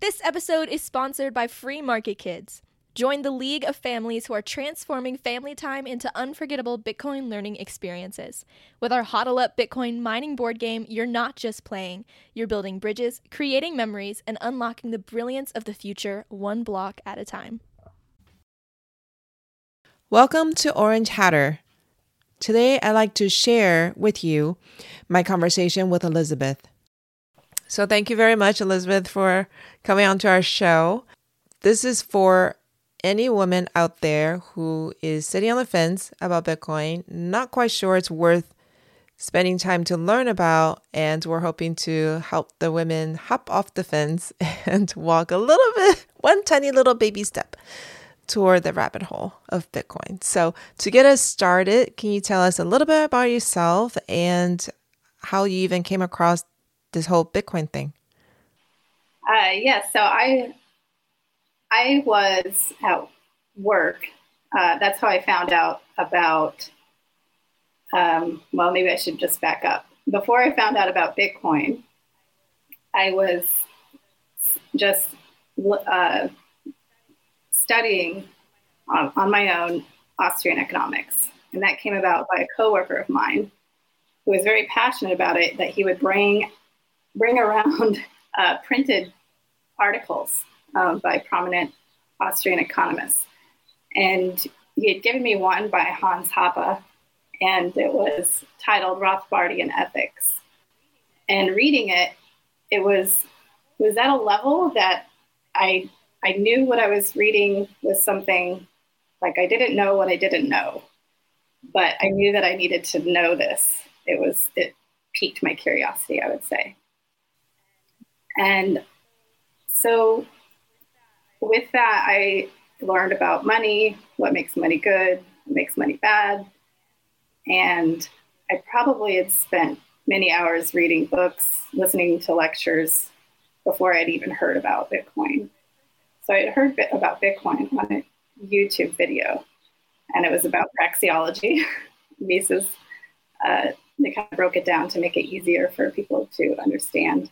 This episode is sponsored by Free Market Kids. Join the league of families who are transforming family time into unforgettable Bitcoin learning experiences. With our Hodl Up Bitcoin mining board game, you're not just playing, you're building bridges, creating memories, and unlocking the brilliance of the future one block at a time. Welcome to Orange Hatter. Today, I'd like to share with you my conversation with Elizabeth. So, thank you very much, Elizabeth, for coming on to our show. This is for any woman out there who is sitting on the fence about Bitcoin, not quite sure it's worth spending time to learn about, and we're hoping to help the women hop off the fence and walk a little bit, one tiny little baby step toward the rabbit hole of Bitcoin. So, to get us started, can you tell us a little bit about yourself and how you even came across this whole Bitcoin thing? Uh, yes, yeah, so I I was at work. Uh, that's how I found out about. Um, well, maybe I should just back up. Before I found out about Bitcoin, I was just uh, studying on, on, my own Austrian economics, and that came about by a coworker of mine who was very passionate about it. That he would bring bring around uh, printed articles um, by prominent Austrian economists. And he had given me one by Hans Hoppe, and it was titled Rothbardian Ethics. And reading it, it was was at a level that I I knew what I was reading was something like I didn't know what I didn't know, but I knew that I needed to know this. It was it piqued my curiosity, I would say. And so with that, I learned about money, what makes money good, what makes money bad. And I probably had spent many hours reading books, listening to lectures before I'd even heard about Bitcoin. So I had heard about Bitcoin on a YouTube video, and it was about praxeology. Mises, uh, they kind of broke it down to make it easier for people to understand.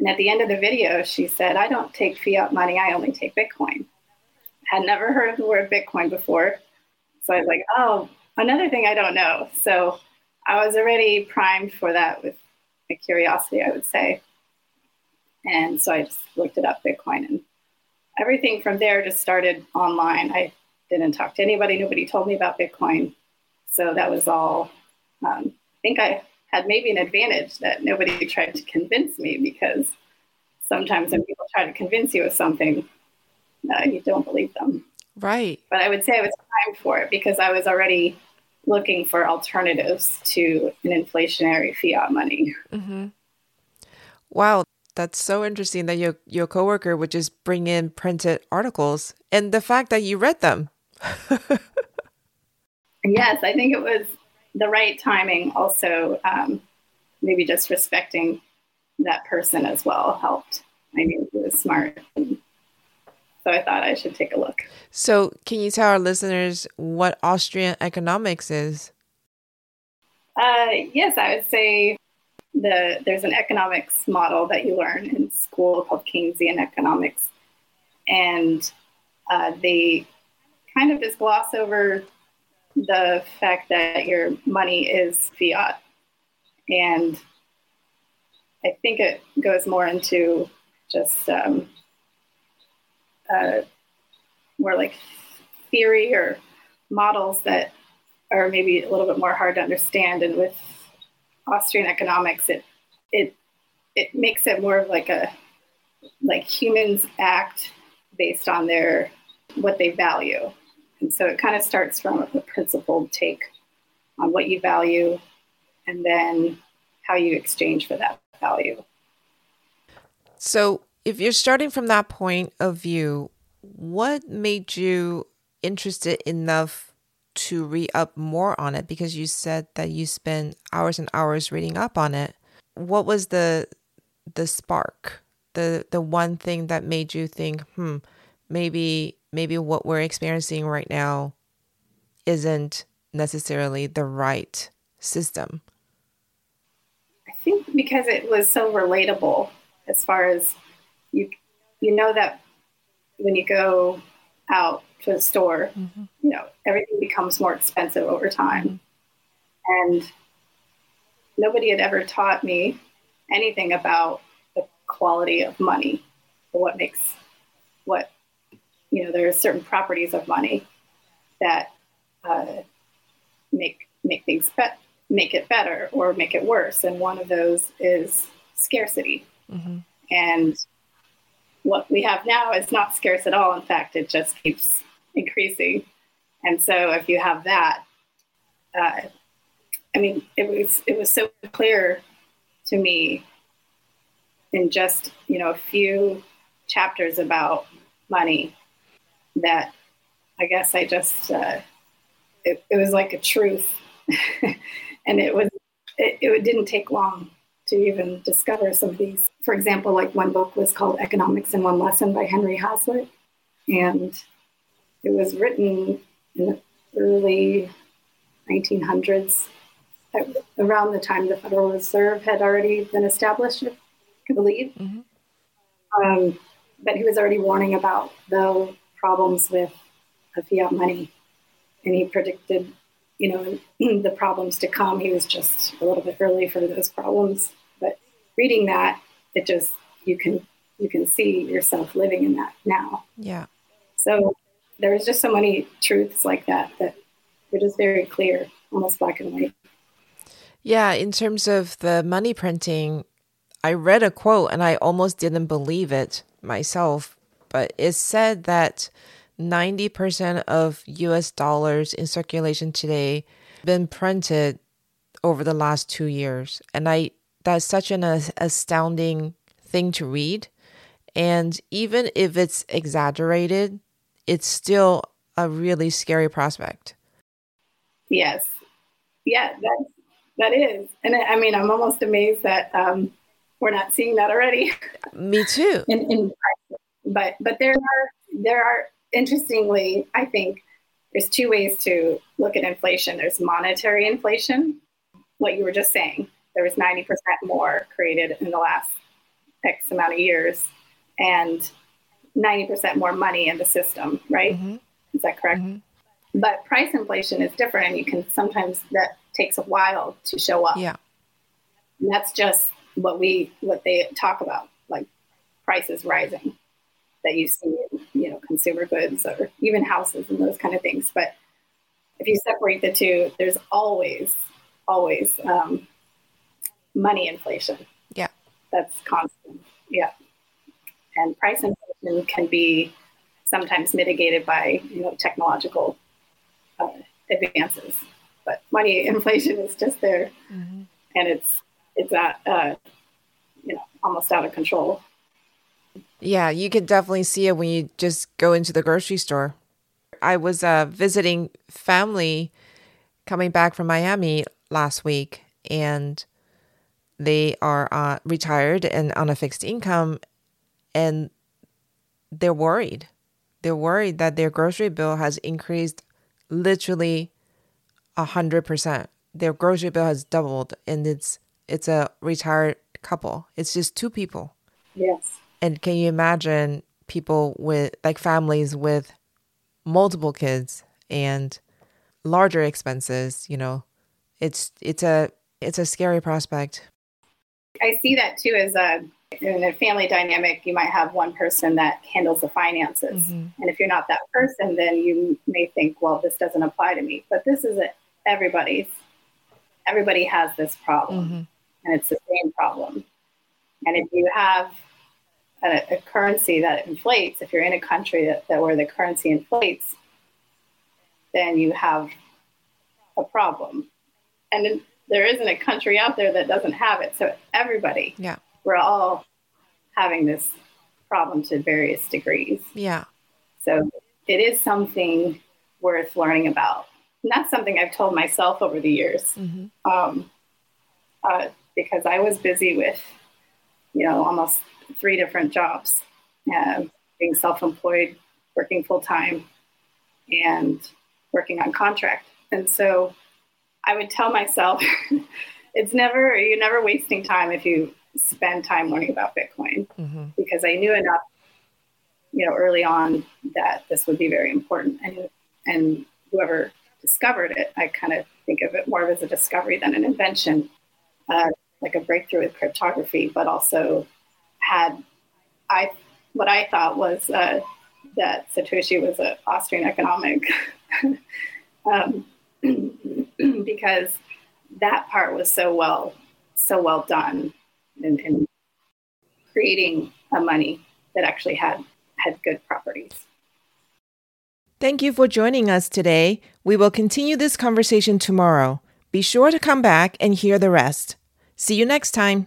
And at the end of the video, she said, I don't take fiat money, I only take Bitcoin. Had never heard of the word Bitcoin before. So I was like, oh, another thing I don't know. So I was already primed for that with a curiosity, I would say. And so I just looked it up, Bitcoin, and everything from there just started online. I didn't talk to anybody, nobody told me about Bitcoin. So that was all. Um, I think I had maybe an advantage that nobody tried to convince me because sometimes when people try to convince you of something, uh, you don't believe them. Right. But I would say I was primed for it because I was already looking for alternatives to an inflationary fiat money. Mm-hmm. Wow, that's so interesting that your your coworker would just bring in printed articles and the fact that you read them. yes, I think it was the right timing also um, maybe just respecting that person as well helped. I knew he was smart. So i thought i should take a look. So can you tell our listeners what austrian economics is? Uh, yes i would say the there's an economics model that you learn in school called keynesian economics. And uh, they kind of just gloss over the fact that your money is fiat. And I think it goes more into just um, uh, more like theory or models that are maybe a little bit more hard to understand. And with Austrian economics, it it it makes it more of like a like humans act based on their what they value and so it kind of starts from a principled take on what you value and then how you exchange for that value. So, if you're starting from that point of view, what made you interested enough to read up more on it? Because you said that you spent hours and hours reading up on it. What was the the spark? The the one thing that made you think, hmm, maybe maybe what we're experiencing right now isn't necessarily the right system? I think because it was so relatable as far as you you know that when you go out to the store, Mhm. you know, everything becomes more expensive over time. And nobody had ever taught me anything about the quality of money or what makes you know, there are certain properties of money that uh, make make things be- make it better or make it worse. And one of those is scarcity. Mhm. And what we have now is not scarce at all. In fact, it just keeps increasing. And so if you have that, uh, I mean, it was it was so clear to me in just you know a few chapters about money that I guess I just uh, it, it was like a truth, and it was it, it didn't take long to even discover some of these. For example, like one book was called Economics in One Lesson by Henry Hazlitt, and it was written in the early 1900s, around the time the Federal Reserve had already been established, I believe. Mhm. Um, but he was already warning about the problems with fiat money, and he predicted, you know, the problems to come. He was just a little bit early for those problems. But reading that, it just you can you can see yourself living in that now. Yeah. So there's just so many truths like that that are just very clear, almost black and white. Yeah, in terms of the money printing, I read a quote and I almost didn't believe it myself, but it said that 90% of US dollars in circulation today been printed over the last 2 years. And I that's such an as- astounding thing to read. And even if it's exaggerated, it's still a really scary prospect. Yes, yeah, that that is, and I I mean, I'm almost amazed that um, we're not seeing that already. Me too. in, in but but there are there are interestingly i think there's two ways to look at inflation there's monetary inflation what you were just saying there was 90% more created in the last x amount of years and 90% more money in the system right Mhm. is that correct Mhm. but price inflation is different and you can sometimes that takes a while to show up Yeah. and that's just what we what they talk about, like prices rising that you see in you know consumer goods or even houses and those kind of things. But if you separate the two, there's always always um, money inflation. Yeah. that's constant. Yeah, and price inflation can be sometimes mitigated by you know technological uh, advances, but money inflation is just there Mhm. and it's it's at uh, you know almost out of control. Yeah, you can definitely see it when you just go into the grocery store. I was uh, visiting family coming back from Miami last week, and they are uh, retired and on a fixed income, and they're worried. They're worried that their grocery bill has increased literally a hundred percent. Their grocery bill has doubled, and it's it's a retired couple. It's just two people. Yes. And can you imagine people with like families with multiple kids and larger expenses, you know? It's it's a it's a scary prospect. I see that too as a in a family dynamic. You might have one person that handles the finances, Mhm. and if you're not that person, then you may think, well, this doesn't apply to me. But this is a, everybody's. Everybody has this problem, Mhm. and it's the same problem. And if you have a, a currency that inflates, if you're in a country that, that where the currency inflates, then you have a problem. And then there isn't a country out there that doesn't have it. So everybody, Yeah. we're all having this problem to various degrees. Yeah. So it is something worth learning about. And that's something I've told myself over the years hmm um, uh, because I was busy with, you know, almost three different jobs, uh, being self-employed, working full time, and working on contract. And so I would tell myself, it's never you're never wasting time if you spend time learning about Bitcoin hmm because I knew enough you know, early on that this would be very important. And, and whoever discovered it, I kind of think of it more as a discovery than an invention, uh, like a breakthrough with cryptography, but also had I what I thought was uh, that Satoshi was an Austrian economic um, because that part was so well so well done in, in creating a money that actually had had good properties. Thank you for joining us today. We will continue this conversation tomorrow. Be sure to come back and hear the rest. See you next time.